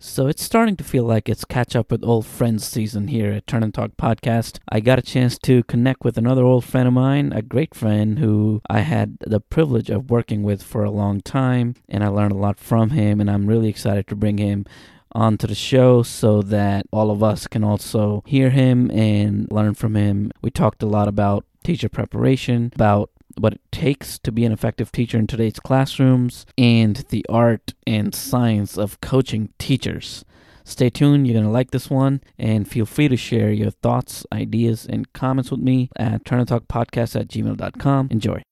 So it's starting to feel like it's catch up with old friends season here at Turn and Talk Podcast. I got a chance to connect with another old friend of mine, a great friend who I had the privilege of working with for a long time, and I learned a lot from him, and I'm really excited to bring him onto the show so that all of us can also hear him and learn from him. We talked a lot about teacher preparation, about what it takes to be an effective teacher in today's classrooms, and the art and science of coaching teachers. Stay tuned, you're going to like this one, and feel free to share your thoughts, ideas, and comments with me at turnandtalkpodcast at gmail.com. Enjoy.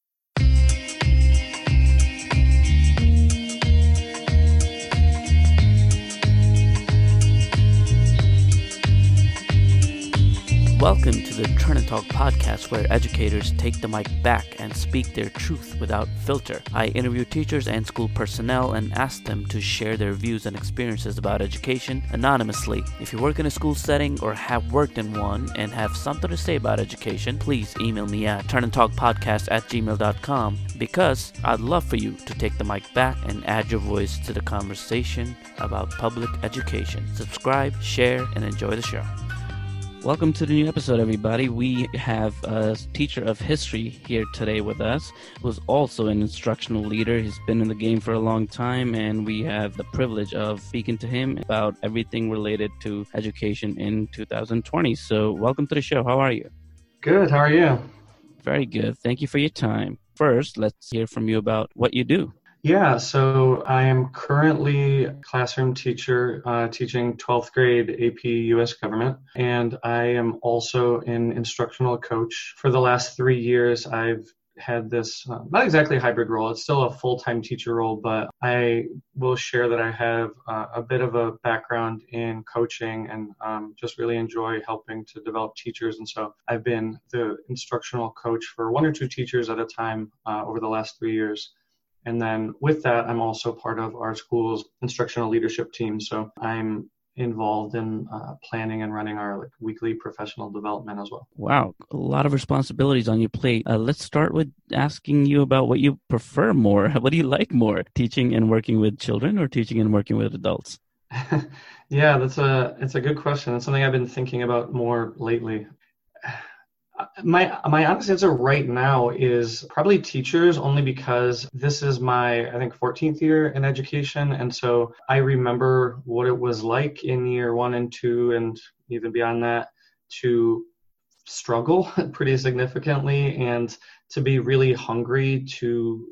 Welcome to the Turn and Talk podcast, where educators take the mic back and speak their truth without filter. I interview teachers and school personnel and ask them to share their views and experiences about education anonymously. If you work in a school setting or have worked in one and have something to say about education, please email me at turnandtalkpodcast at gmail.com because I'd love for you to take the mic back and add your voice to the conversation about public education. Subscribe, share, and enjoy the show. Welcome to the new episode, everybody. We have a teacher of history here today with us, who's also an instructional leader. He's been in the game for a long time, and we have the privilege of speaking to him about everything related to education in 2020. So, welcome to the show. How are you? Good. How are you? Very good. Thank you for your time. First, let's hear from you about what you do. Yeah, so I am currently a classroom teacher uh, teaching 12th grade AP US government, and I am also an instructional coach. For the last three years, I've had this uh, not exactly hybrid role, it's still a full time teacher role, but I will share that I have uh, a bit of a background in coaching and um, just really enjoy helping to develop teachers. And so I've been the instructional coach for one or two teachers at a time uh, over the last three years. And then with that, I'm also part of our school's instructional leadership team. So I'm involved in uh, planning and running our like weekly professional development as well. Wow, a lot of responsibilities on your plate. Uh, let's start with asking you about what you prefer more. What do you like more, teaching and working with children, or teaching and working with adults? yeah, that's a it's a good question. It's something I've been thinking about more lately my my honest answer right now is probably teachers only because this is my I think 14th year in education. And so I remember what it was like in year 1 and 2 and even beyond that to struggle pretty significantly and to be really hungry to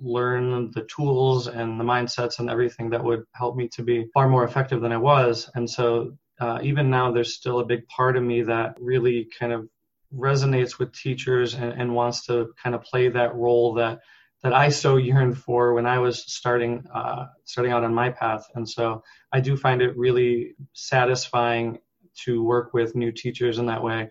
learn the tools and the mindsets and everything that would help me to be far more effective than I was. And so uh, even now there's still a big part of me that really kind of resonates with teachers and, and wants to kind of play that role that that I so yearned for when I was starting uh, starting out on my path. And so I do find it really satisfying to work with new teachers in that way.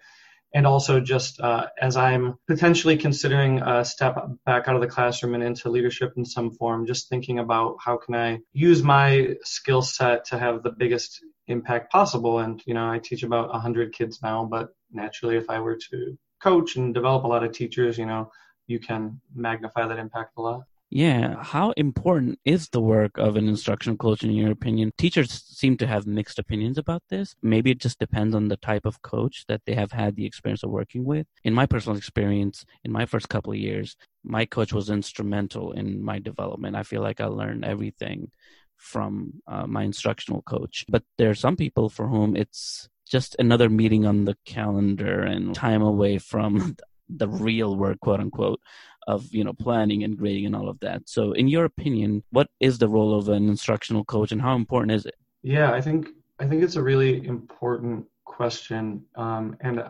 And also just uh, as I'm potentially considering a step back out of the classroom and into leadership in some form, just thinking about how can I use my skill set to have the biggest impact possible. And, you know, I teach about 100 kids now, but naturally, if I were to coach and develop a lot of teachers, you know, you can magnify that impact a lot. Yeah. How important is the work of an instructional coach in your opinion? Teachers seem to have mixed opinions about this. Maybe it just depends on the type of coach that they have had the experience of working with. In my personal experience, in my first couple of years, my coach was instrumental in my development. I feel like I learned everything from uh, my instructional coach. But there are some people for whom it's just another meeting on the calendar and time away from the real work, quote unquote, of you know planning and grading and all of that. So, in your opinion, what is the role of an instructional coach, and how important is it? Yeah, I think I think it's a really important question, um, and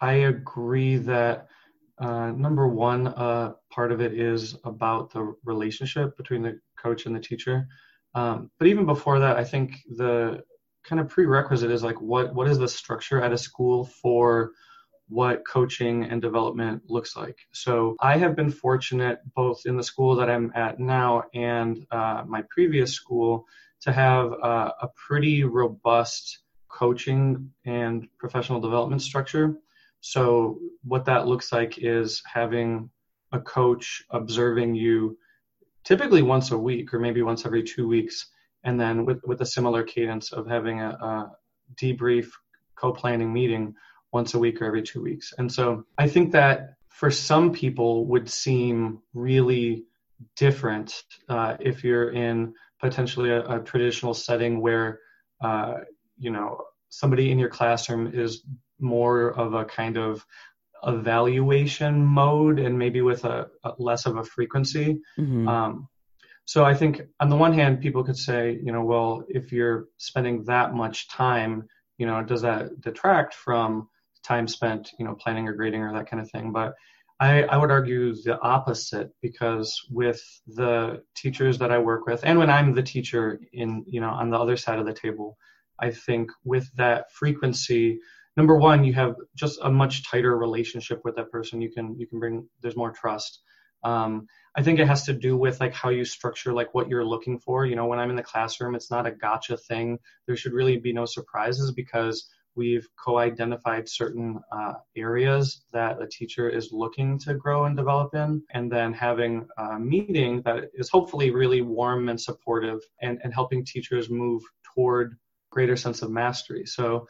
I agree that uh, number one uh, part of it is about the relationship between the coach and the teacher. Um, but even before that, I think the kind of prerequisite is like what what is the structure at a school for what coaching and development looks like. So I have been fortunate both in the school that I'm at now and uh, my previous school to have uh, a pretty robust coaching and professional development structure. So what that looks like is having a coach observing you typically once a week or maybe once every two weeks and then with, with a similar cadence of having a, a debrief co-planning meeting once a week or every two weeks. And so I think that for some people would seem really different uh, if you're in potentially a, a traditional setting where uh, you know somebody in your classroom is more of a kind of evaluation mode and maybe with a, a less of a frequency. Mm-hmm. Um, so I think on the one hand, people could say, you know, well, if you're spending that much time, you know, does that detract from time spent, you know, planning or grading or that kind of thing? But I, I would argue the opposite because with the teachers that I work with, and when I'm the teacher in, you know, on the other side of the table, I think with that frequency, number one, you have just a much tighter relationship with that person. You can you can bring there's more trust. Um, I think it has to do with like how you structure like what you're looking for. You know, when I'm in the classroom, it's not a gotcha thing. There should really be no surprises because we've co-identified certain uh, areas that a teacher is looking to grow and develop in, and then having a meeting that is hopefully really warm and supportive and, and helping teachers move toward greater sense of mastery. So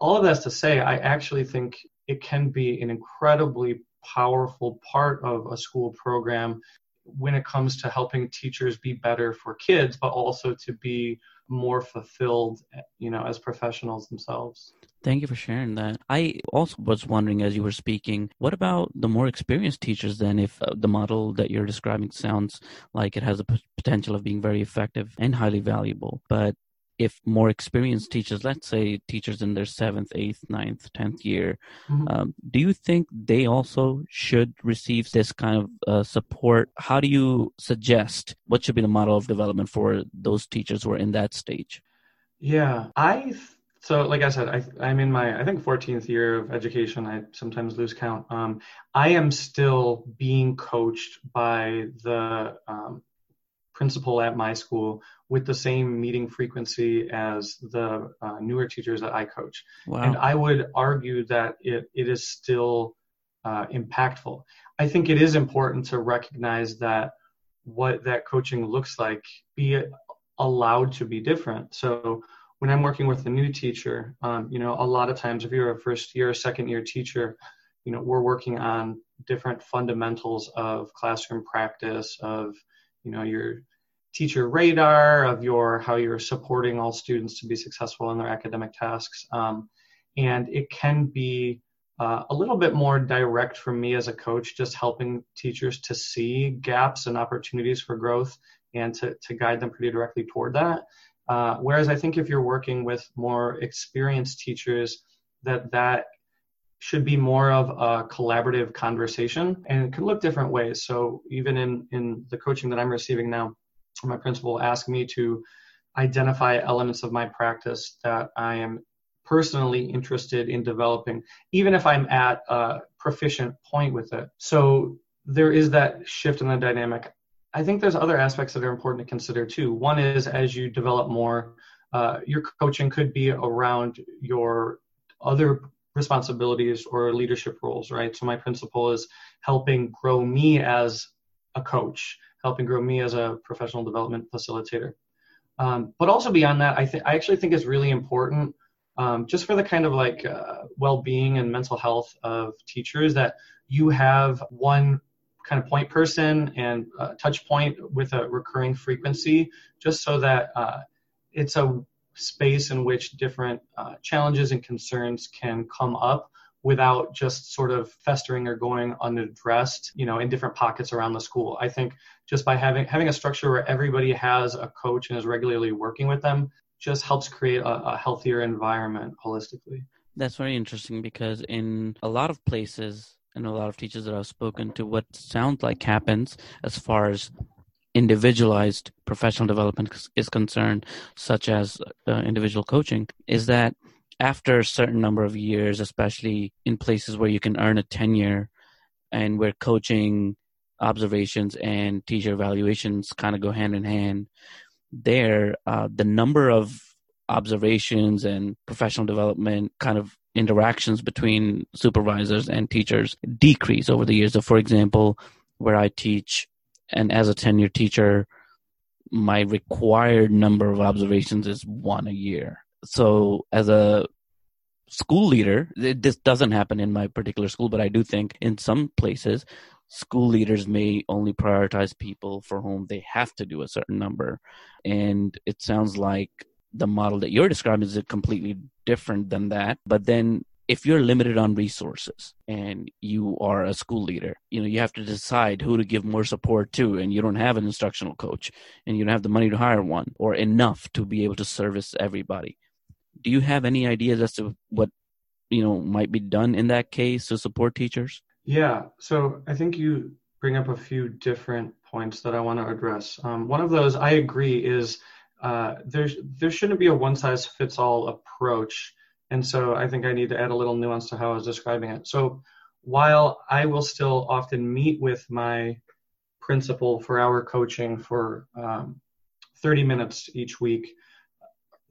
all of that's to say, I actually think it can be an incredibly powerful part of a school program when it comes to helping teachers be better for kids, but also to be more fulfilled, you know, as professionals themselves. Thank you for sharing that. I also was wondering as you were speaking, what about the more experienced teachers then? If uh, the model that you're describing sounds like it has a potential of being very effective and highly valuable, but if more experienced teachers, let's say teachers in their seventh, eighth, ninth, tenth year, mm-hmm. um, do you think they also should receive this kind of uh, support? How do you suggest what should be the model of development for those teachers who are in that stage? Yeah, I so like I said, I, am in my I think 14th year of education. I sometimes lose count. Um, I am still being coached by the um, principal at my school with the same meeting frequency as the uh, newer teachers that I coach. Wow. And I would argue that it, it is still uh, impactful. I think it is important to recognize that what that coaching looks like be allowed to be different. So when I'm working with a new teacher, um, you know, a lot of times if you're a first year, second year teacher, you know, we're working on different fundamentals of classroom practice, of you know your teacher radar of your how you're supporting all students to be successful in their academic tasks. Um, and it can be uh, a little bit more direct for me as a coach just helping teachers to see gaps and opportunities for growth and to, to guide them pretty directly toward that. Uh, whereas i think if you're working with more experienced teachers that that should be more of a collaborative conversation and it can look different ways so even in in the coaching that i'm receiving now my principal ask me to identify elements of my practice that I am personally interested in developing, even if I'm at a proficient point with it. So there is that shift in the dynamic. I think there's other aspects that are important to consider too. One is as you develop more, uh, your coaching could be around your other responsibilities or leadership roles, right? So my principal is helping grow me as a coach helping grow me as a professional development facilitator. Um, but also beyond that, I think I actually think it's really important um, just for the kind of like uh, well-being and mental health of teachers that you have one kind of point person and touch point with a recurring frequency, just so that uh, it's a space in which different uh, challenges and concerns can come up without just sort of festering or going unaddressed, you know, in different pockets around the school. I think just by having having a structure where everybody has a coach and is regularly working with them just helps create a, a healthier environment holistically. That's very interesting because in a lot of places and a lot of teachers that I've spoken to, what sounds like happens as far as individualized professional development is concerned, such as uh, individual coaching, is that after a certain number of years, especially in places where you can earn a tenure and where coaching observations and teacher evaluations kind of go hand in hand, there, uh, the number of observations and professional development kind of interactions between supervisors and teachers decrease over the years. So, for example, where I teach, and as a tenure teacher, my required number of observations is one a year. So as a school leader, it, this doesn't happen in my particular school, but I do think in some places, school leaders may only prioritize people for whom they have to do a certain number. And it sounds like the model that you're describing is completely different than that. But then if you're limited on resources and you are a school leader, you know, you have to decide who to give more support to and you don't have an instructional coach and you don't have the money to hire one or enough to be able to service everybody. Do you have any ideas as to what, you know, might be done in that case to support teachers? Yeah. So I think you bring up a few different points that I want to address. Um, one of those I agree is uh, there there shouldn't be a one size fits all approach and so I think I need to add a little nuance to how I was describing it. So while I will still often meet with my principal for our coaching for um, 30 minutes each week,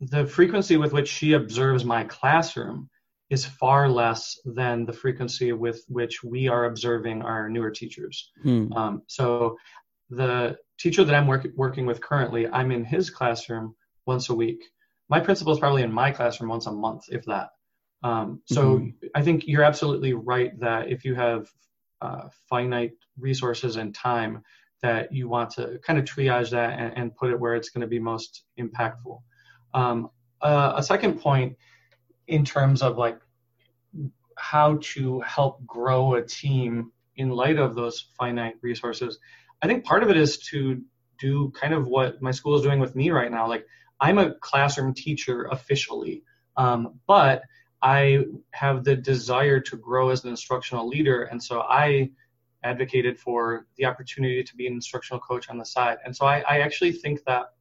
the frequency with which she observes my classroom is far less than the frequency with which we are observing our newer teachers. Hmm. Um, so the teacher that I'm work- working with currently, I'm in his classroom once a week my principal is probably in my classroom once a month, if that. Um, so mm-hmm. I think you're absolutely right that if you have uh, finite resources and time, that you want to kind of triage that and, and put it where it's going to be most impactful. Um, uh, a second point in terms of like how to help grow a team in light of those finite resources, I think part of it is to do kind of what my school is doing with me right now. Like I'm a classroom teacher officially, um, but I have the desire to grow as an instructional leader, and so I advocated for the opportunity to be an instructional coach on the side. And so I, I actually think that,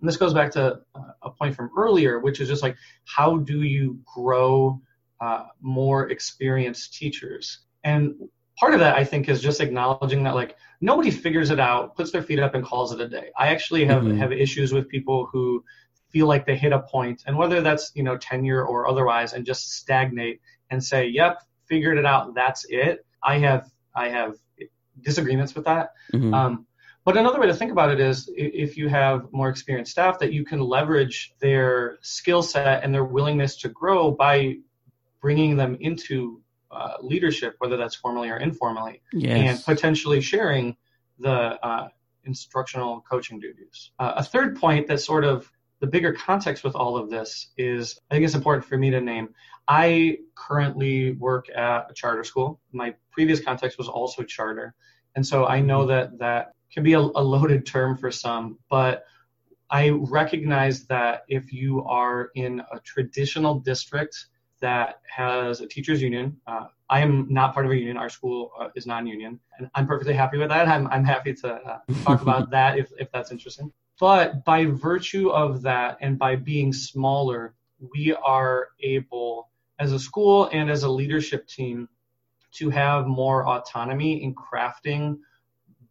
and this goes back to a point from earlier, which is just like how do you grow uh, more experienced teachers? And part of that I think is just acknowledging that like nobody figures it out, puts their feet up and calls it a day. I actually have mm-hmm. have issues with people who feel like they hit a point and whether that's, you know, tenure or otherwise and just stagnate and say, "Yep, figured it out, that's it." I have I have disagreements with that. Mm-hmm. Um, but another way to think about it is if you have more experienced staff that you can leverage their skill set and their willingness to grow by bringing them into uh, leadership, whether that's formally or informally, yes. and potentially sharing the uh, instructional coaching duties. Uh, a third point that sort of the bigger context with all of this is I think it's important for me to name. I currently work at a charter school. My previous context was also charter. And so I know that that can be a, a loaded term for some, but I recognize that if you are in a traditional district that has a teachers union. Uh, I am not part of a union. Our school uh, is non-union, and I'm perfectly happy with that. I'm, I'm happy to uh, talk about that if, if that's interesting. But by virtue of that, and by being smaller, we are able, as a school and as a leadership team, to have more autonomy in crafting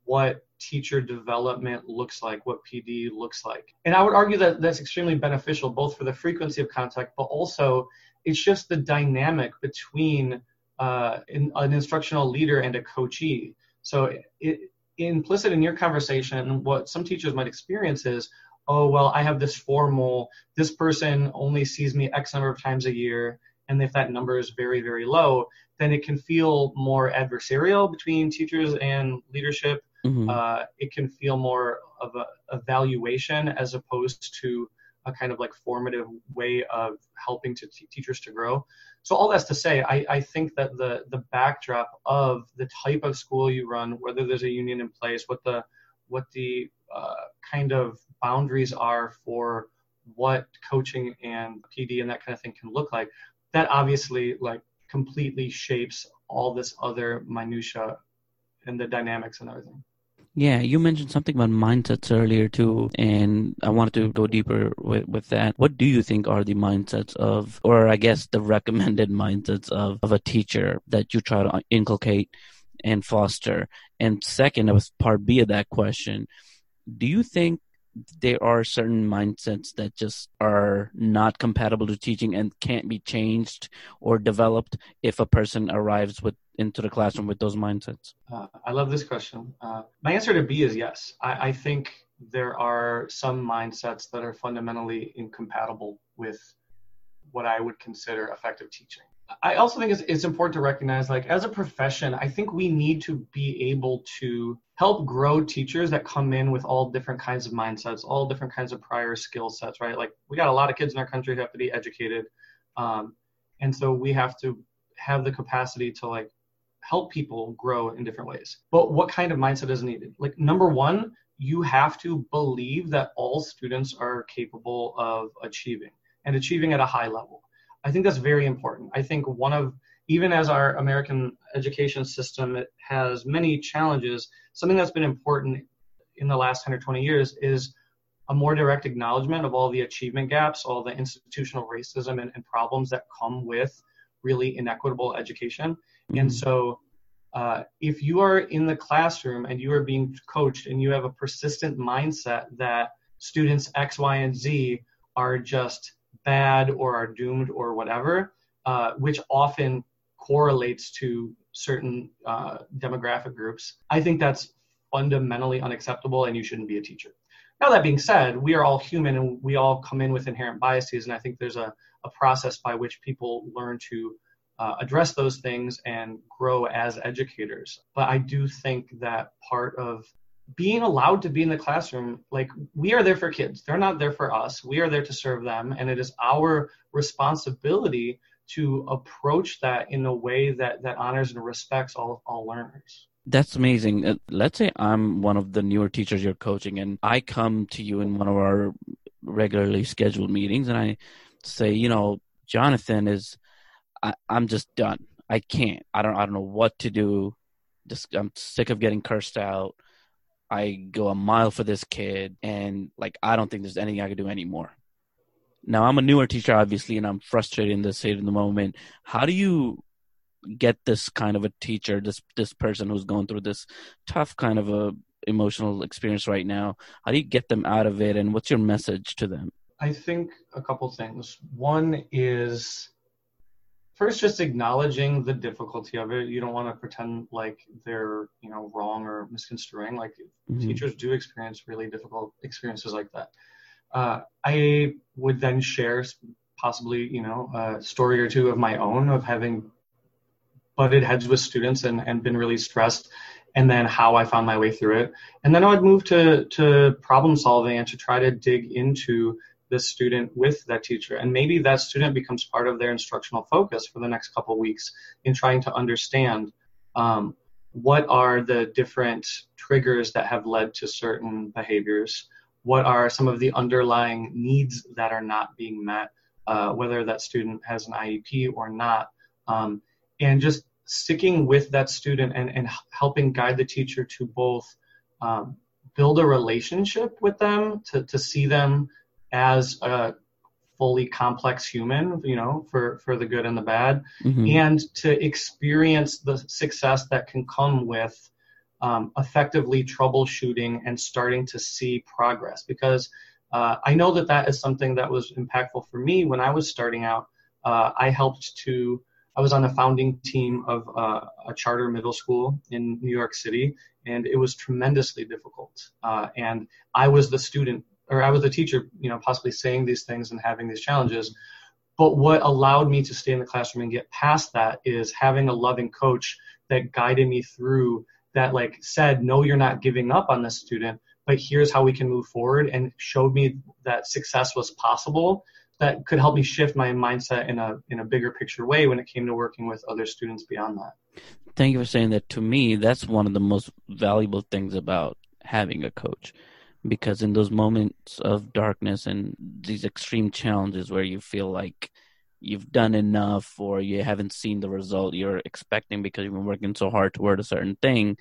what teacher development looks like, what PD looks like. And I would argue that that's extremely beneficial both for the frequency of contact, but also it's just the dynamic between uh, in, an instructional leader and a coachee. So it, implicit in your conversation, what some teachers might experience is, oh well, I have this formal. This person only sees me X number of times a year, and if that number is very very low, then it can feel more adversarial between teachers and leadership. Mm-hmm. Uh, it can feel more of a evaluation as opposed to a kind of like formative way of helping to t- teachers to grow. So all that's to say, I, I think that the the backdrop of the type of school you run, whether there's a union in place, what the what the uh, kind of boundaries are for what coaching and PD and that kind of thing can look like, that obviously like completely shapes all this other minutia and the dynamics and everything. Yeah, you mentioned something about mindsets earlier too, and I wanted to go deeper with, with that. What do you think are the mindsets of, or I guess the recommended mindsets of, of a teacher that you try to uh, inculcate and foster? And second, was part B of that question. Do you think there are certain mindsets that just are not compatible to teaching and can't be changed or developed if a person arrives with into the classroom with those mindsets? Uh, I love this question. Uh, my answer to B is yes. I, I think there are some mindsets that are fundamentally incompatible with what I would consider effective teaching. I also think it's, it's important to recognize, like, as a profession, I think we need to be able to help grow teachers that come in with all different kinds of mindsets, all different kinds of prior skill sets, right? Like, we got a lot of kids in our country who have to be educated. Um, and so we have to have the capacity to, like, help people grow in different ways. But what kind of mindset is needed? Like, number one, you have to believe that all students are capable of achieving and achieving at a high level. I think that's very important. I think one of even as our American education system has many challenges, something that's been important in the last 120 years is a more direct acknowledgement of all the achievement gaps, all the institutional racism and, and problems that come with really inequitable education. Mm-hmm. And so, uh, if you are in the classroom and you are being coached and you have a persistent mindset that students X, Y, and Z are just bad or are doomed or whatever, uh, which often correlates to certain uh, demographic groups. I think that's fundamentally unacceptable and you shouldn't be a teacher. Now, that being said, we are all human and we all come in with inherent biases, and I think there's a, a process by which people learn to uh, address those things and grow as educators. But I do think that part of being allowed to be in the classroom like we are there for kids they're not there for us we are there to serve them and it is our responsibility to approach that in a way that that honors and respects all all learners. That's amazing. Uh, let's say i'm one of the newer teachers you're coaching and i come to you in one of our regularly scheduled meetings and i say you know jonathan is I, i'm just done. I can't. I don't i don't know what to do. Just i'm sick of getting cursed out. I go a mile for this kid, and like I don't think there's anything I can do anymore. Now I'm a newer teacher, obviously, and I'm frustrated in this state in the moment. How do you get this kind of a teacher, this this person who's going through this tough kind of a emotional experience right now? How do you get them out of it, and what's your message to them? I think a couple things. One is first just acknowledging the difficulty of it you don't want to pretend like they're you know wrong or misconstruing like mm-hmm. teachers do experience really difficult experiences like that uh, i would then share possibly you know a story or two of my own of having butted heads with students and, and been really stressed and then how i found my way through it and then i would move to to problem solving and to try to dig into the student with that teacher. And maybe that student becomes part of their instructional focus for the next couple weeks in trying to understand um, what are the different triggers that have led to certain behaviors, what are some of the underlying needs that are not being met, uh, whether that student has an IEP or not, um, and just sticking with that student and, and helping guide the teacher to both um, build a relationship with them, to, to see them as a fully complex human, you know, for, for the good and the bad, mm-hmm. and to experience the success that can come with um, effectively troubleshooting and starting to see progress. Because uh, I know that that is something that was impactful for me when I was starting out. Uh, I helped to, I was on a founding team of uh, a charter middle school in New York City, and it was tremendously difficult. Uh, and I was the student or I was the teacher, you know, possibly saying these things and having these challenges. But what allowed me to stay in the classroom and get past that is having a loving coach that guided me through that, like said, no, you're not giving up on this student, but here's how we can move forward and showed me that success was possible that could help me shift my mindset in a in a bigger picture way when it came to working with other students beyond that. Thank you for saying that to me that's one of the most valuable things about having a coach because in those moments of darkness and these extreme challenges where you feel like you've done enough or you haven't seen the result you're expecting because you've been working so hard toward a certain thing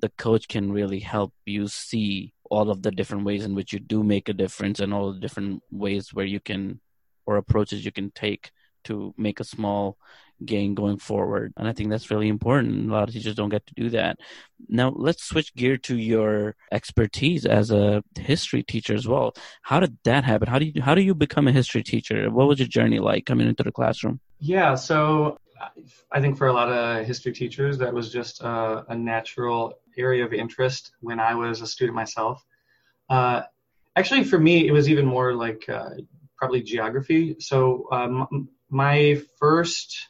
the coach can really help you see all of the different ways in which you do make a difference and all the different ways where you can or approaches you can take to make a small gain going forward. And I think that's really important. A lot of teachers don't get to do that. Now, let's switch gear to your expertise as a history teacher as well. How did that happen? How do you how do you become a history teacher? What was your journey like coming into the classroom? Yeah, so I think for a lot of history teachers, that was just a, a natural area of interest when I was a student myself. Uh, actually, for me, it was even more like uh, probably geography. So um, my first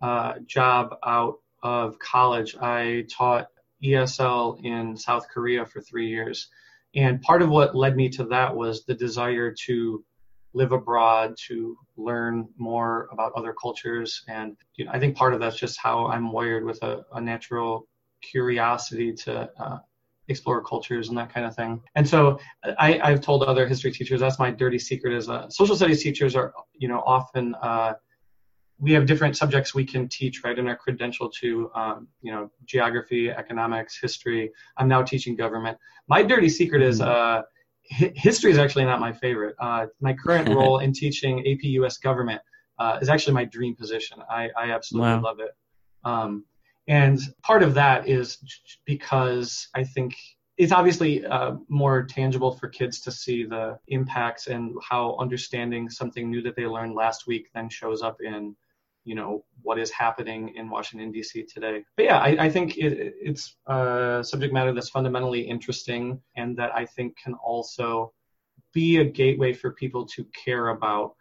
uh, job out of college, I taught ESL in South Korea for three years. And part of what led me to that was the desire to live abroad, to learn more about other cultures. And you know, I think part of that's just how I'm wired with a, a natural curiosity to uh, explore cultures and that kind of thing. And so I, I've told other history teachers that's my dirty secret is uh, social studies teachers are, you know, often uh, we have different subjects we can teach right in our credential to um, you know geography economics history. I'm now teaching government. My dirty secret is mm-hmm. uh, history is actually not my favorite. Uh, my current role in teaching ap us government uh, is actually my dream position. I, I absolutely wow. love it. Um, and part of that is because i think it's obviously uh, more tangible for kids to see the impacts and how understanding something new that they learned last week then shows up in you know what is happening in Washington D.C. today. But yeah, I, I think it, it's a subject matter that's fundamentally interesting, and that I think can also be a gateway for people to care about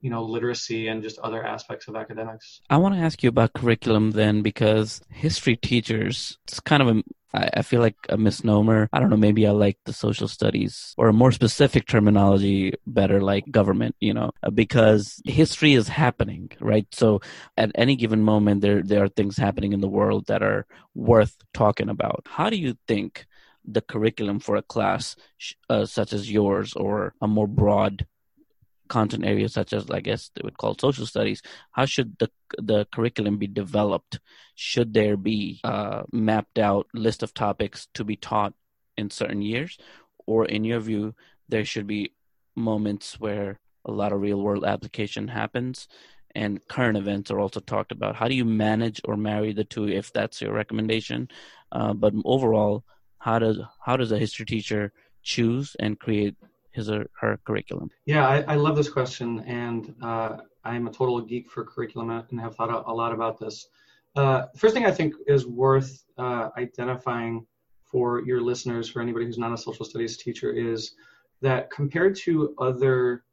you know literacy and just other aspects of academics. I want to ask you about curriculum then, because history teachers it's kind of a I, I feel like a misnomer. I don't know. Maybe I like the social studies or a more specific terminology better, like government. You know, because history is happening, right? So at any given moment, there there are things happening in the world that are worth talking about. How do you think? the curriculum for a class uh, such as yours or a more broad content areas such as I guess they would call social studies, how should the the curriculum be developed? Should there be a mapped out list of topics to be taught in certain years, or in your view, there should be moments where a lot of real world application happens and current events are also talked about. How do you manage or marry the two if that's your recommendation? Uh, but overall, how does how does a history teacher choose and create his or her curriculum? Yeah, I, I love this question, and uh, I'm a total geek for curriculum and have thought a lot about this. Uh, first thing I think is worth uh, identifying for your listeners, for anybody who's not a social studies teacher, is that compared to other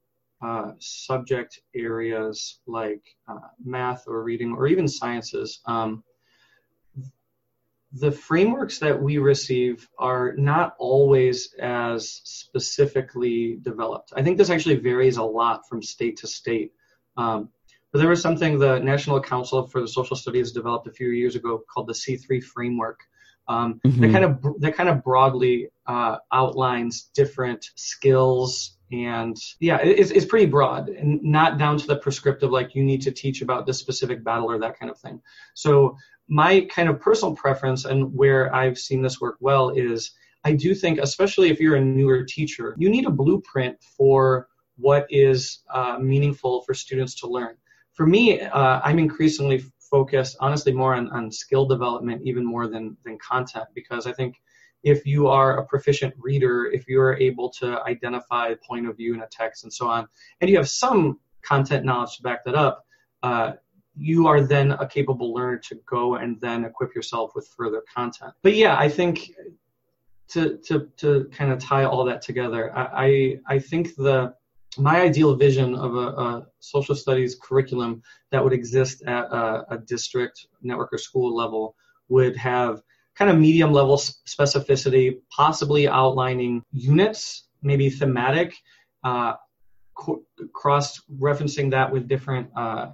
uh, subject areas like uh, math or reading or even sciences, um, the frameworks that we receive are not always as specifically developed. I think this actually varies a lot from state to state. Um, but there was something the National Council for the Social Studies developed a few years ago called the C3 framework. Um, mm-hmm. That kind of that kind of broadly uh, outlines different skills and yeah, it's, it's pretty broad and not down to the prescriptive like you need to teach about this specific battle or that kind of thing. So my kind of personal preference and where I've seen this work well is I do think, especially if you're a newer teacher, you need a blueprint for what is uh, meaningful for students to learn. For me, uh, I'm increasingly focused, honestly, more on, on skill development even more than, than content because I think if you are a proficient reader, if you're able to identify point of view in a text and so on, and you have some content knowledge to back that up, uh, you are then a capable learner to go and then equip yourself with further content. But yeah, I think to to to kind of tie all that together, I I, I think the my ideal vision of a, a, social studies curriculum that would exist at a, a, district, network, or school level would have kind of medium level specificity, possibly outlining units, maybe thematic, uh, cross referencing that with different uh,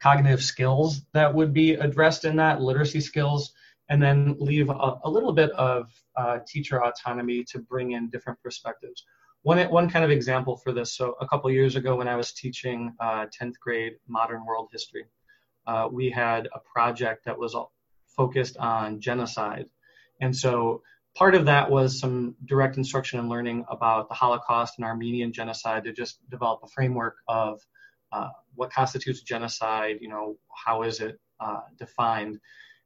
cognitive skills that would be addressed in that, literacy skills, and then leave a, a little bit of uh, teacher autonomy to bring in different perspectives. One, one kind of example for this, so a couple years ago when I was teaching uh, 10th grade modern world history, uh, we had a project that was focused on genocide. And so part of that was some direct instruction and learning about the Holocaust and Armenian genocide to just develop a framework of uh, what constitutes genocide, you know, how is it uh, defined?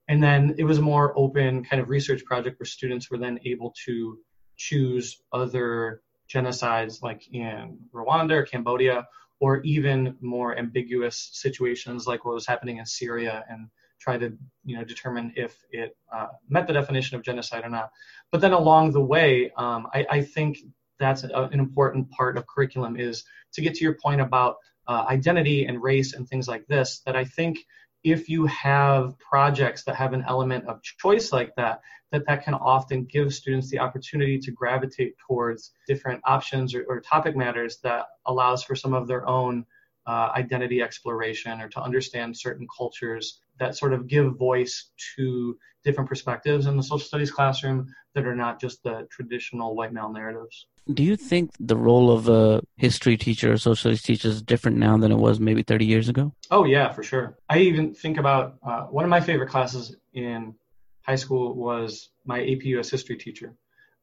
And then it was a more open kind of research project where students were then able to choose other genocides like in Rwanda or Cambodia, or even more ambiguous situations like what was happening in Syria and try to you know determine if it uh, met the definition of genocide or not. But then along the way, um, I, I, think that's a, an important part of curriculum is to get to your point about uh, identity and race and things like this. That I think if you have projects that have an element of choice like that, that that can often give students the opportunity to gravitate towards different options or, or topic matters that allows for some of their own uh, identity exploration or to understand certain cultures that sort of give voice to different perspectives in the social studies classroom that are not just the traditional white male narratives. Do you think the role of a history teacher or social studies teacher is different now than it was maybe 30 years ago? Oh, yeah, for sure. I even think about uh, one of my favorite classes in high school was my AP US history teacher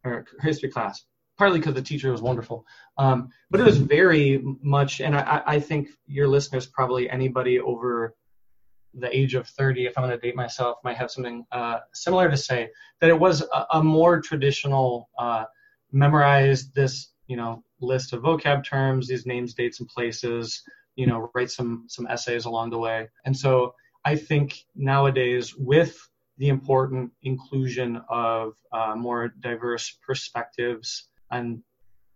or history class partly because the teacher was wonderful. Um, but it was very much, and I, I, think your listeners, probably anybody over the age of 30, if I'm going to date myself, might have something uh, similar to say, that it was a, a more traditional, uh, memorize this, you know, list of vocab terms, these names, dates, and places, you know, write some, some essays along the way. And so I think nowadays with the important inclusion of uh, more diverse perspectives and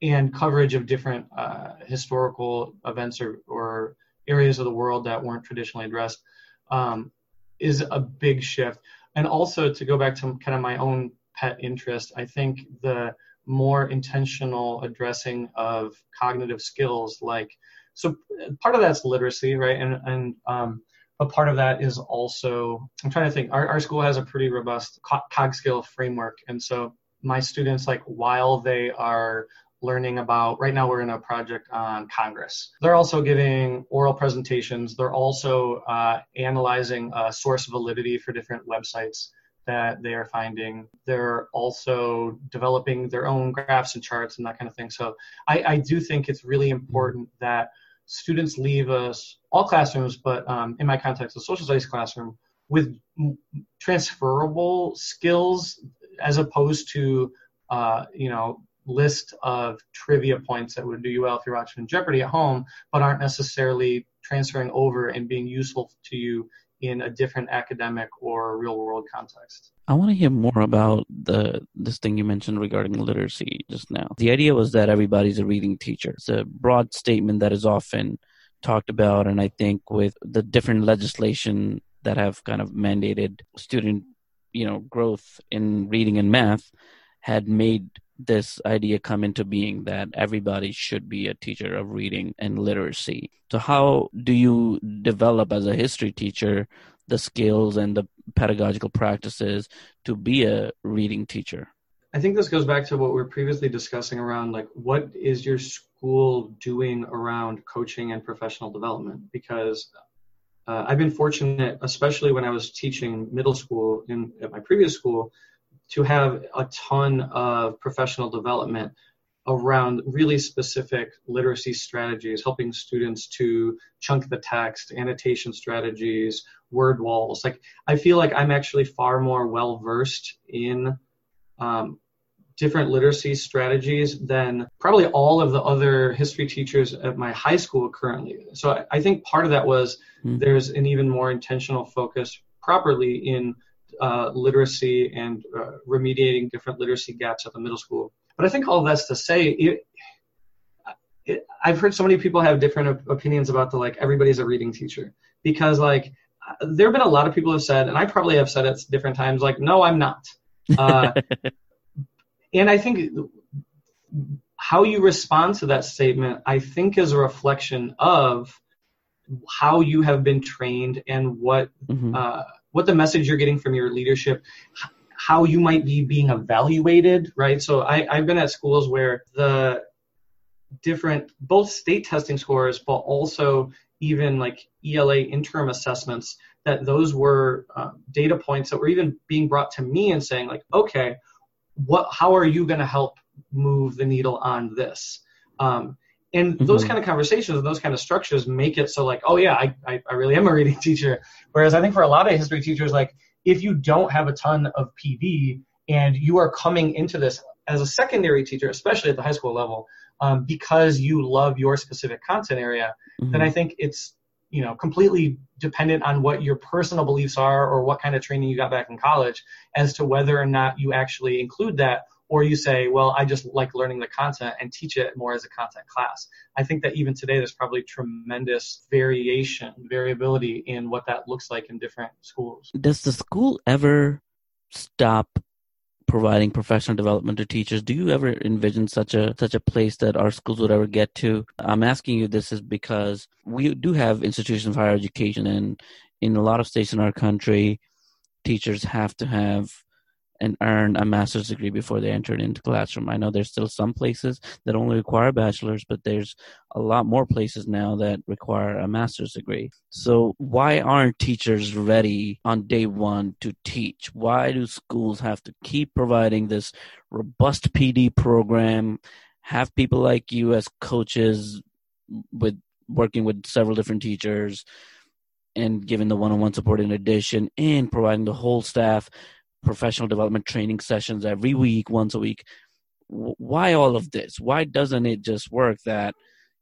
and coverage of different uh, historical events or, or areas of the world that weren't traditionally addressed um, is a big shift. And also to go back to kind of my own pet interest, I think the more intentional addressing of cognitive skills, like so, part of that's literacy, right? And and um, but part of that is also I'm trying to think. Our our school has a pretty robust cog skill framework, and so my students like while they are learning about right now we're in a project on congress. They're also giving oral presentations. They're also uh, analyzing uh, source validity for different websites that they are finding. They're also developing their own graphs and charts and that kind of thing. So i, I do think it's really important that students leave us all classrooms but um, in my context the social studies classroom with transferable skills as opposed to uh, you know list of trivia points that would do you well if you're watching Jeopardy at home, but aren't necessarily transferring over and being useful to you in a different academic or real world context. I want to hear more about the this thing you mentioned regarding literacy just now. The idea was that everybody's a reading teacher. It's a broad statement that is often talked about and I think with the different legislation that have kind of mandated student you know growth in reading and math had made this idea come into being that everybody should be a teacher of reading and literacy. So, how do you develop as a history teacher the skills and the pedagogical practices to be a reading teacher? I think this goes back to what we were previously discussing around like what is your school doing around coaching and professional development? Because uh, I've been fortunate, especially when I was teaching middle school in at my previous school, to have a ton of professional development around really specific literacy strategies, helping students to chunk the text, annotation strategies, word walls. Like I feel like I'm actually far more well versed in um, different literacy strategies than probably all of the other history teachers at my high school currently. So I, I think part of that was mm-hmm. there's an even more intentional focus properly in uh, literacy and uh, remediating different literacy gaps at the middle school. But I think all that's to say, it, it, I've heard so many people have different opinions about the like everybody's a reading teacher because like there have been a lot of people have said, and I probably have said it different times, like no, I'm not. Uh, and I think how you respond to that statement, I think, is a reflection of how you have been trained and what mm-hmm. uh, what the message you're getting from your leadership, how you might be being evaluated, right? So I, I've been at schools where the different both state testing scores, but also even like ELA interim assessments, that those were uh, data points that were even being brought to me and saying like, okay, what how are you going to help move the needle on this um, and mm-hmm. those kind of conversations and those kind of structures make it so like oh yeah I, I, I really am a reading teacher whereas i think for a lot of history teachers like if you don't have a ton of PD and you are coming into this as a secondary teacher especially at the high school level um, because you love your specific content area mm-hmm. then i think it's you know completely dependent on what your personal beliefs are or what kind of training you got back in college as to whether or not you actually include that or you say well i just like learning the content and teach it more as a content class. I think that even today there's probably tremendous variation variability in what that looks like in different schools. Does the school ever stop providing professional development to teachers. Do you ever envision such a such a place that our schools would ever get to? I'm asking you this is because we do have institutions of higher education, and in a lot of states in our country, teachers have to have and earn a master's degree before they enter into classroom. I know there's still some places that only require bachelor's, but there's a lot more places now that require a master's degree. So why aren't teachers ready on day one to teach? Why do schools have to keep providing this robust PD program, have people like you as coaches with working with several different teachers and giving the one-on-one support in addition and providing the whole staff professional development training sessions every week, once a week. Why all of this? Why doesn't it just work that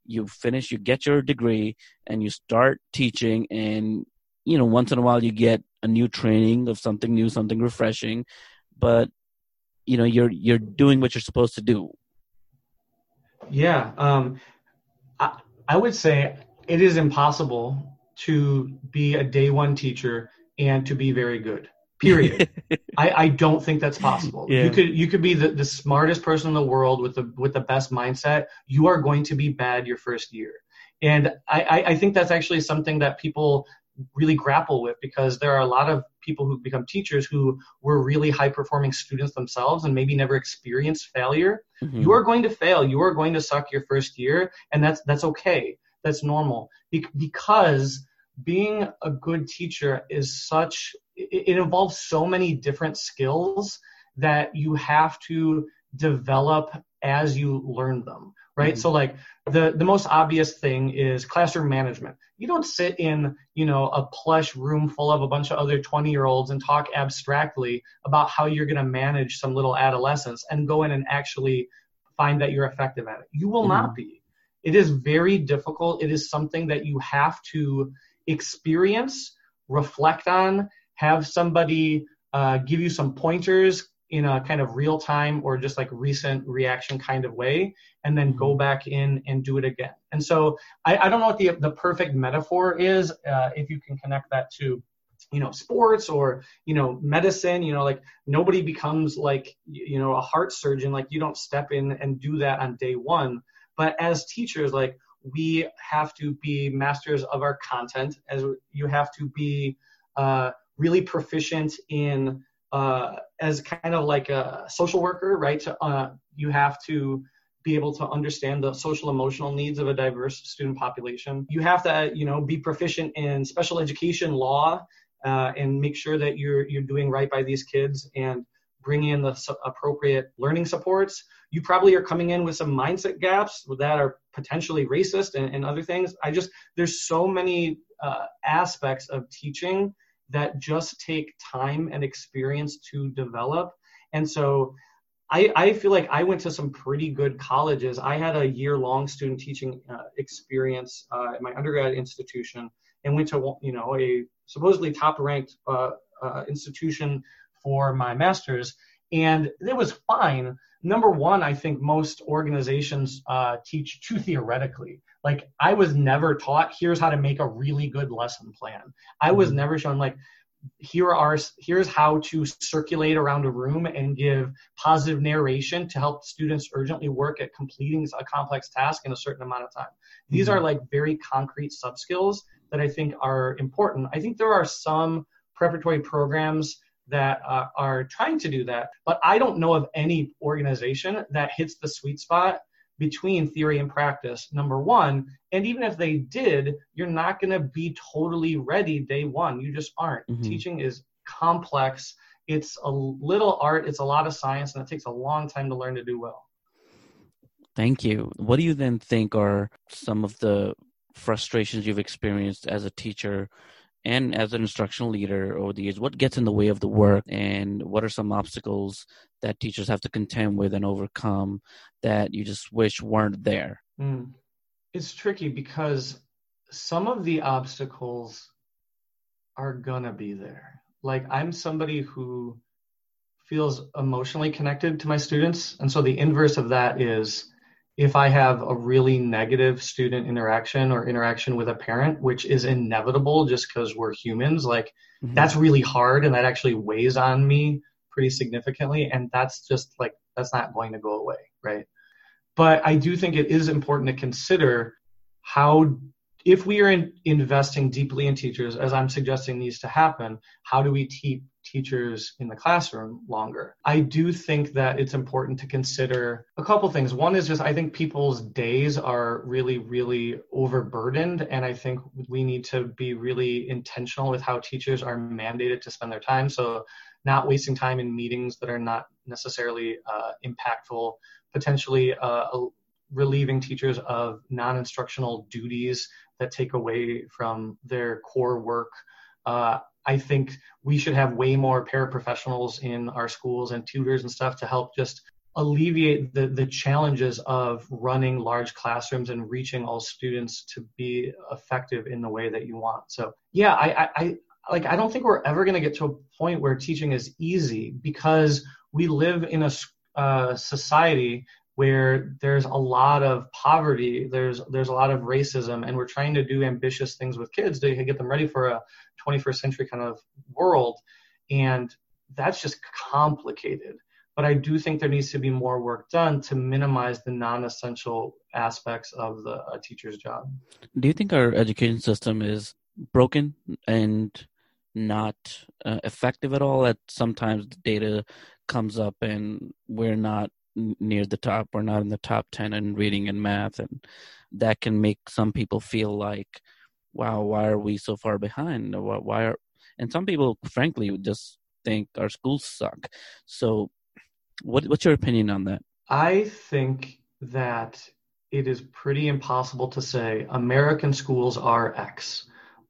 you finish, you get your degree, and you start teaching, and you know, once in a while you get a new training of something new, something refreshing, but you know, you're you're doing what you're supposed to do. Yeah, um, I, I would say it is impossible to be a day one teacher and to be very good period. I, I don't think that's possible. Yeah. you could you could be the, the smartest person in the world with the with the best mindset. You are going to be bad your first year. And I, I think that's actually something that people really grapple with because there are a lot of people who become teachers who were really high performing students themselves and maybe never experienced failure. Mm-hmm. you are going to fail. You are going to suck your first year and that's that's okay. That's normal. Be- because being a good teacher is such it, involves so many different skills that you have to develop as you learn them right? Mm-hmm. so like the the most obvious thing is classroom management. You don't sit in you know a plush room full of a bunch of other 20 year olds and talk abstractly about how you're going to manage some little adolescents and go in and actually find that you're effective at it. You will mm-hmm. not be. It is very difficult. It is something that you have to experience, reflect on, have somebody uh, give you some pointers in a kind of real time or just like recent reaction kind of way, and then go mm-hmm. back in and do it again. And so I, I don't know what the the perfect metaphor is. Uh, if you can connect that to you know sports or you know medicine you know like nobody becomes like you know a heart surgeon like you don't step in and do that on day one but as teachers like we have to be masters of our content, as you have to be uh, really proficient in uh, as kind of like a social worker, right? Uh, you have to be able to understand the social emotional needs of a diverse student population. You have to, you know, be proficient in special education law uh, and make sure that you're you're doing right by these kids and bring in the appropriate learning supports. You probably are coming in with some mindset gaps that are potentially racist and, and other things. I just, there's so many uh, aspects of teaching that just take time and experience to develop. And so I, I feel like I went to some pretty good colleges. I had a year long student teaching uh, experience uh, at my undergrad institution and went to, you know, a supposedly top ranked uh, uh, institution for my master's, and it was fine. Number one, I think most organizations uh, teach too theoretically. Like I was never taught here's how to make a really good lesson plan. I was mm-hmm. never shown like here are here's how to circulate around a room and give positive narration to help students urgently work at completing a complex task in a certain amount of time. These mm-hmm. are like very concrete sub skills that I think are important. I think there are some preparatory programs that uh, are trying to do that. But I don't know of any organization that hits the sweet spot between theory and practice, number one. And even if they did, you're not going to be totally ready day one. You just aren't. Mm-hmm. Teaching is complex. It's a little art, it's a lot of science, and it takes a long time to learn to do well. Thank you. What do you then think are some of the frustrations you've experienced as a teacher and as an instructional leader over the years what gets in the way of the work and what are some obstacles that teachers have to contend with and overcome that you just wish weren't there mm. it's tricky because some of the obstacles are gonna be there. Like I'm somebody who feels emotionally connected to my students. And so the inverse of that is if I have a really negative student interaction or interaction with a parent, which is inevitable just because we're humans, like mm-hmm. that's really hard and that actually weighs on me pretty significantly. And that's just like, that's not going to go away, right? But I do think it is important to consider how if we are in, investing deeply in teachers, as I'm suggesting needs to happen, how do we keep teachers in the classroom longer? I do think that it's important to consider a couple things. One is just I think people's days are really, really overburdened, and I think we need to be really intentional with how teachers are mandated to spend their time. So, not wasting time in meetings that are not necessarily uh, impactful, potentially uh, relieving teachers of non instructional duties that take away from their core work. Uh, I think we should have way more paraprofessionals in our schools and tutors and stuff to help just alleviate the, the challenges of running large classrooms and reaching all students to be effective in the way that you want. So yeah, I, I, I like I don't think we're ever going to get to a point where teaching is easy because we live in a uh, society where there's a lot of poverty, there's there's a lot of racism, and we're trying to do ambitious things with kids to get them ready for a 21st century kind of world, and that's just complicated. But I do think there needs to be more work done to minimize the non-essential aspects of the a teacher's job. Do you think our education system is broken and not uh, effective at all? That sometimes the data comes up and we're not near the top or not in the top 10 in reading and math and that can make some people feel like wow why are we so far behind? Why are and some people frankly just think our schools suck. So what, what's your opinion on that? I think that it is pretty impossible to say american schools are x.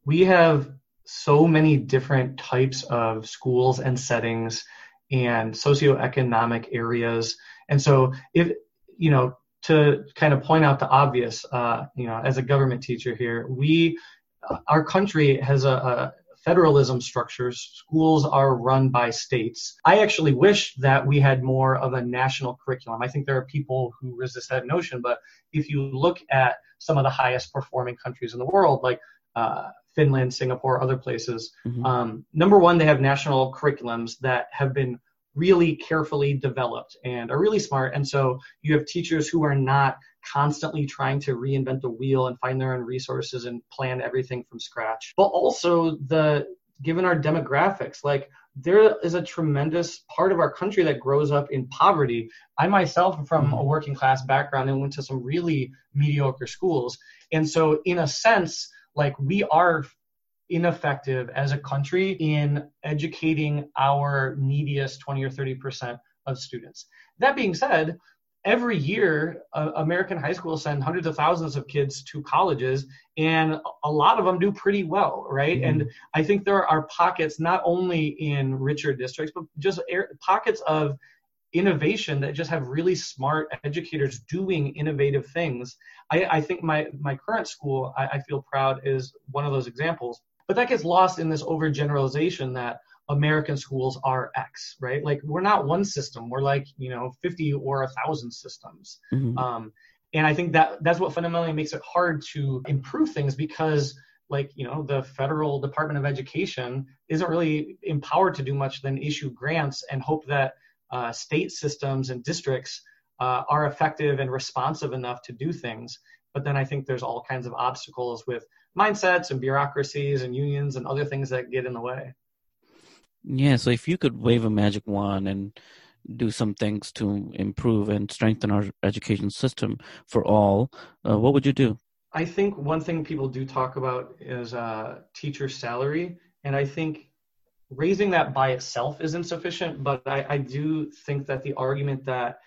We have so many different types of schools and settings and socioeconomic areas and so if, you know, to kind of point out the obvious, uh, you know, as a government teacher here, we, uh, our country has a, a federalism structures. Schools are run by states. I actually wish that we had more of a national curriculum. I think there are people who resist that notion, but if you look at some of the highest performing countries in the world, like uh, Finland, Singapore, other places, mm-hmm. um, number one, they have national curriculums that have been really carefully developed and are really smart. And so you have teachers who are not constantly trying to reinvent the wheel and find their own resources and plan everything from scratch. But also the given our demographics, like there is a tremendous part of our country that grows up in poverty. I myself am from a mm-hmm. working class background and went to some really mediocre schools. And so in a sense, like we are ineffective as a country in educating our neediest 20 or 30 percent of students. That being said, every year uh, American high schools send hundreds of thousands of kids to colleges, and a lot of them do pretty well, right? Mm-hmm. And I think there are pockets not only in richer districts, but just air, pockets of innovation that just have really smart educators doing innovative things. I, I think my my current school, I, I feel proud, is one of those examples. But that gets lost in this overgeneralization that American schools are X, right? Like we're not one system. We're like, you know, 50 or a thousand systems. Mm-hmm. Um, and I think that that's what fundamentally makes it hard to improve things because like, you know, the federal Department of Education isn't really empowered to do much than issue grants and hope that uh, state systems and districts uh, are effective and responsive enough to do things. But then I think there's all kinds of obstacles with mindsets and bureaucracies and unions and other things that get in the way. Yeah, so if you could wave a magic wand and do some things to improve and strengthen our education system for all, uh, what would you do? I think one thing people do talk about is uh, teacher salary, and I think raising that by itself is insufficient. But I, I do think that the argument that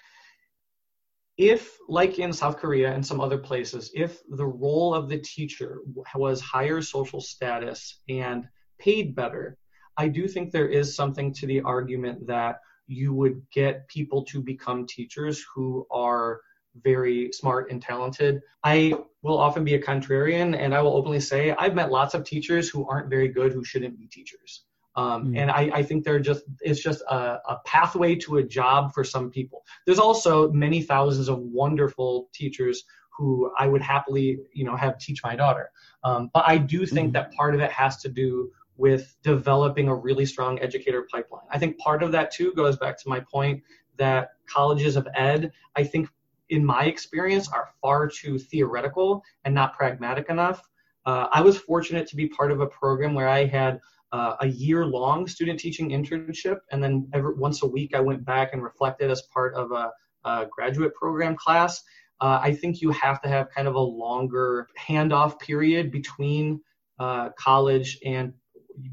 if, like in South Korea and some other places, if the role of the teacher was higher social status and paid better, I do think there is something to the argument that you would get people to become teachers who are very smart and talented. I will often be a contrarian and I will openly say I've met lots of teachers who aren't very good who shouldn't be teachers. Um, mm. And I, I, think they're just it's just a, a, pathway to a job for some people. There's also many thousands of wonderful teachers who I would happily you know have teach my daughter. Um, but I do think mm. that part of it has to do with developing a really strong educator pipeline. I think part of that too goes back to my point that colleges of ed, I think in my experience, are far too theoretical and not pragmatic enough. Uh, I was fortunate to be part of a program where I had uh, a year long student teaching internship, and then every, once a week I went back and reflected as part of a, a graduate program class. Uh, I think you have to have kind of a longer handoff period between uh, college and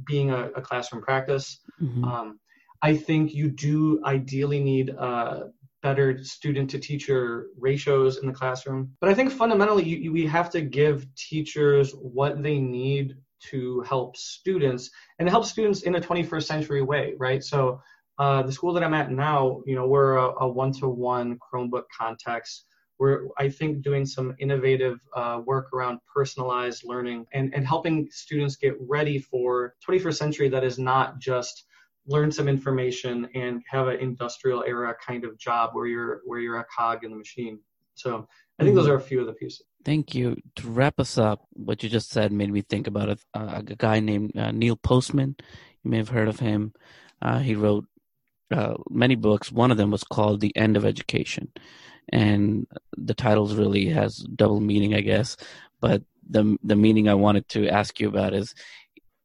being a, a classroom practice. Mm-hmm. Um, I think you do ideally need uh, better student to teacher ratios in the classroom. But I think fundamentally, you, you, we have to give teachers what they need to help students and help students in a 21st century way, right? So uh, the school that I'm at now, you know, we're a, one-to-one Chromebook context. We're, I think, doing some innovative uh, work around personalized learning and, and helping students get ready for 21st century that is not just learn some information and have an industrial era kind of job where you're where you're a cog in the machine. So I think those mm-hmm. are a few of the pieces. Thank you. To wrap us up, what you just said made me think about a, a guy named uh, Neil Postman. You may have heard of him. Uh, he wrote uh, many books. One of them was called The End of Education. And the titles really has double meaning, I guess. But the the meaning I wanted to ask you about is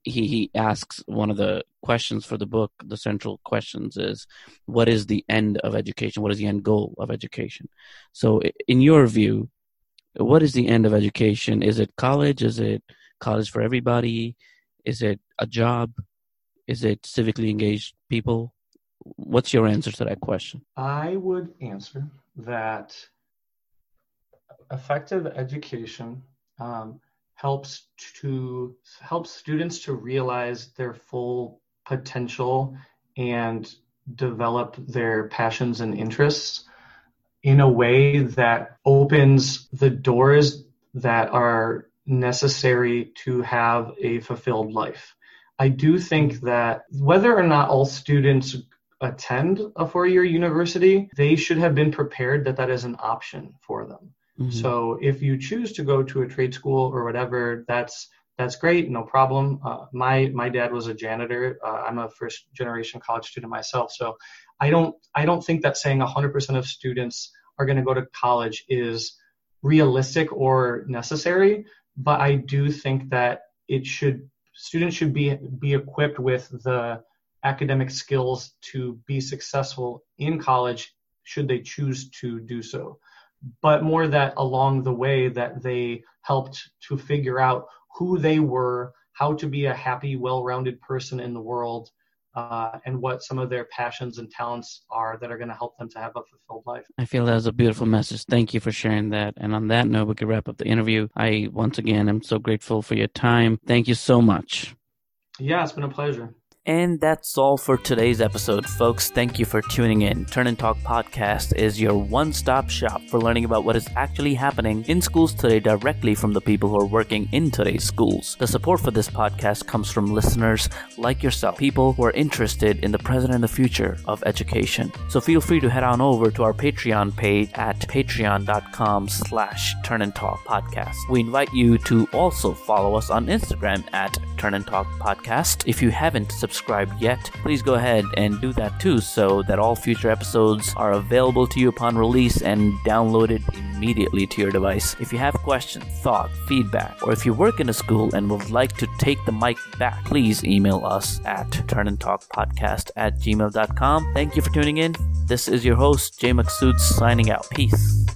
he, he asks one of the questions for the book, the central questions is, what is the end of education? What is the end goal of education? So, in your view, what is the end of education? Is it college? Is it college for everybody? Is it a job? Is it civically engaged people? What's your answer to that question? I would answer that effective education um, helps to help students to realize their full potential and develop their passions and interests in a way that opens the doors that are necessary to have a fulfilled life. I do think that whether or not all students attend a four year university, they should have been prepared that that is an option for them. Mm-hmm. So if you choose to go to a trade school or whatever, that's that's great, no problem. Uh, my my dad was a janitor. Uh, I'm a first generation college student myself, so I don't I don't think that saying 100% of students are going to go to college is realistic or necessary. But I do think that it should students should be be equipped with the academic skills to be successful in college should they choose to do so but more that along the way that they helped to figure out who they were, how to be a happy, well-rounded person in the world, uh, and what some of their passions and talents are that are going to help them to have a fulfilled life. I feel that was a beautiful message. Thank you for sharing that. And on that note, we can wrap up the interview. I once again am so grateful for your time. Thank you so much. Yeah, it's been a pleasure. And that's all for today's episode, folks. Thank you for tuning in. Turn and Talk Podcast is your one stop shop for learning about what is actually happening in schools today directly from the people who are working in today's schools. The support for this podcast comes from listeners like yourself, people who are interested in the present and the future of education. So feel free to head on over to our Patreon page at patreon.com slash Turn and Talk Podcast. We invite you to also follow us on Instagram at Turn and Talk Podcast. If you haven't subscribed yet, please go ahead and do that too so that all future episodes are available to you upon release and downloaded immediately to your device. If you have questions, thoughts, feedback, or if you work in a school and would like to take the mic back, please email us at turnandtalkpodcast at gmail.com. Thank you for tuning in. This is your host, Jay Maksud, signing out. Peace.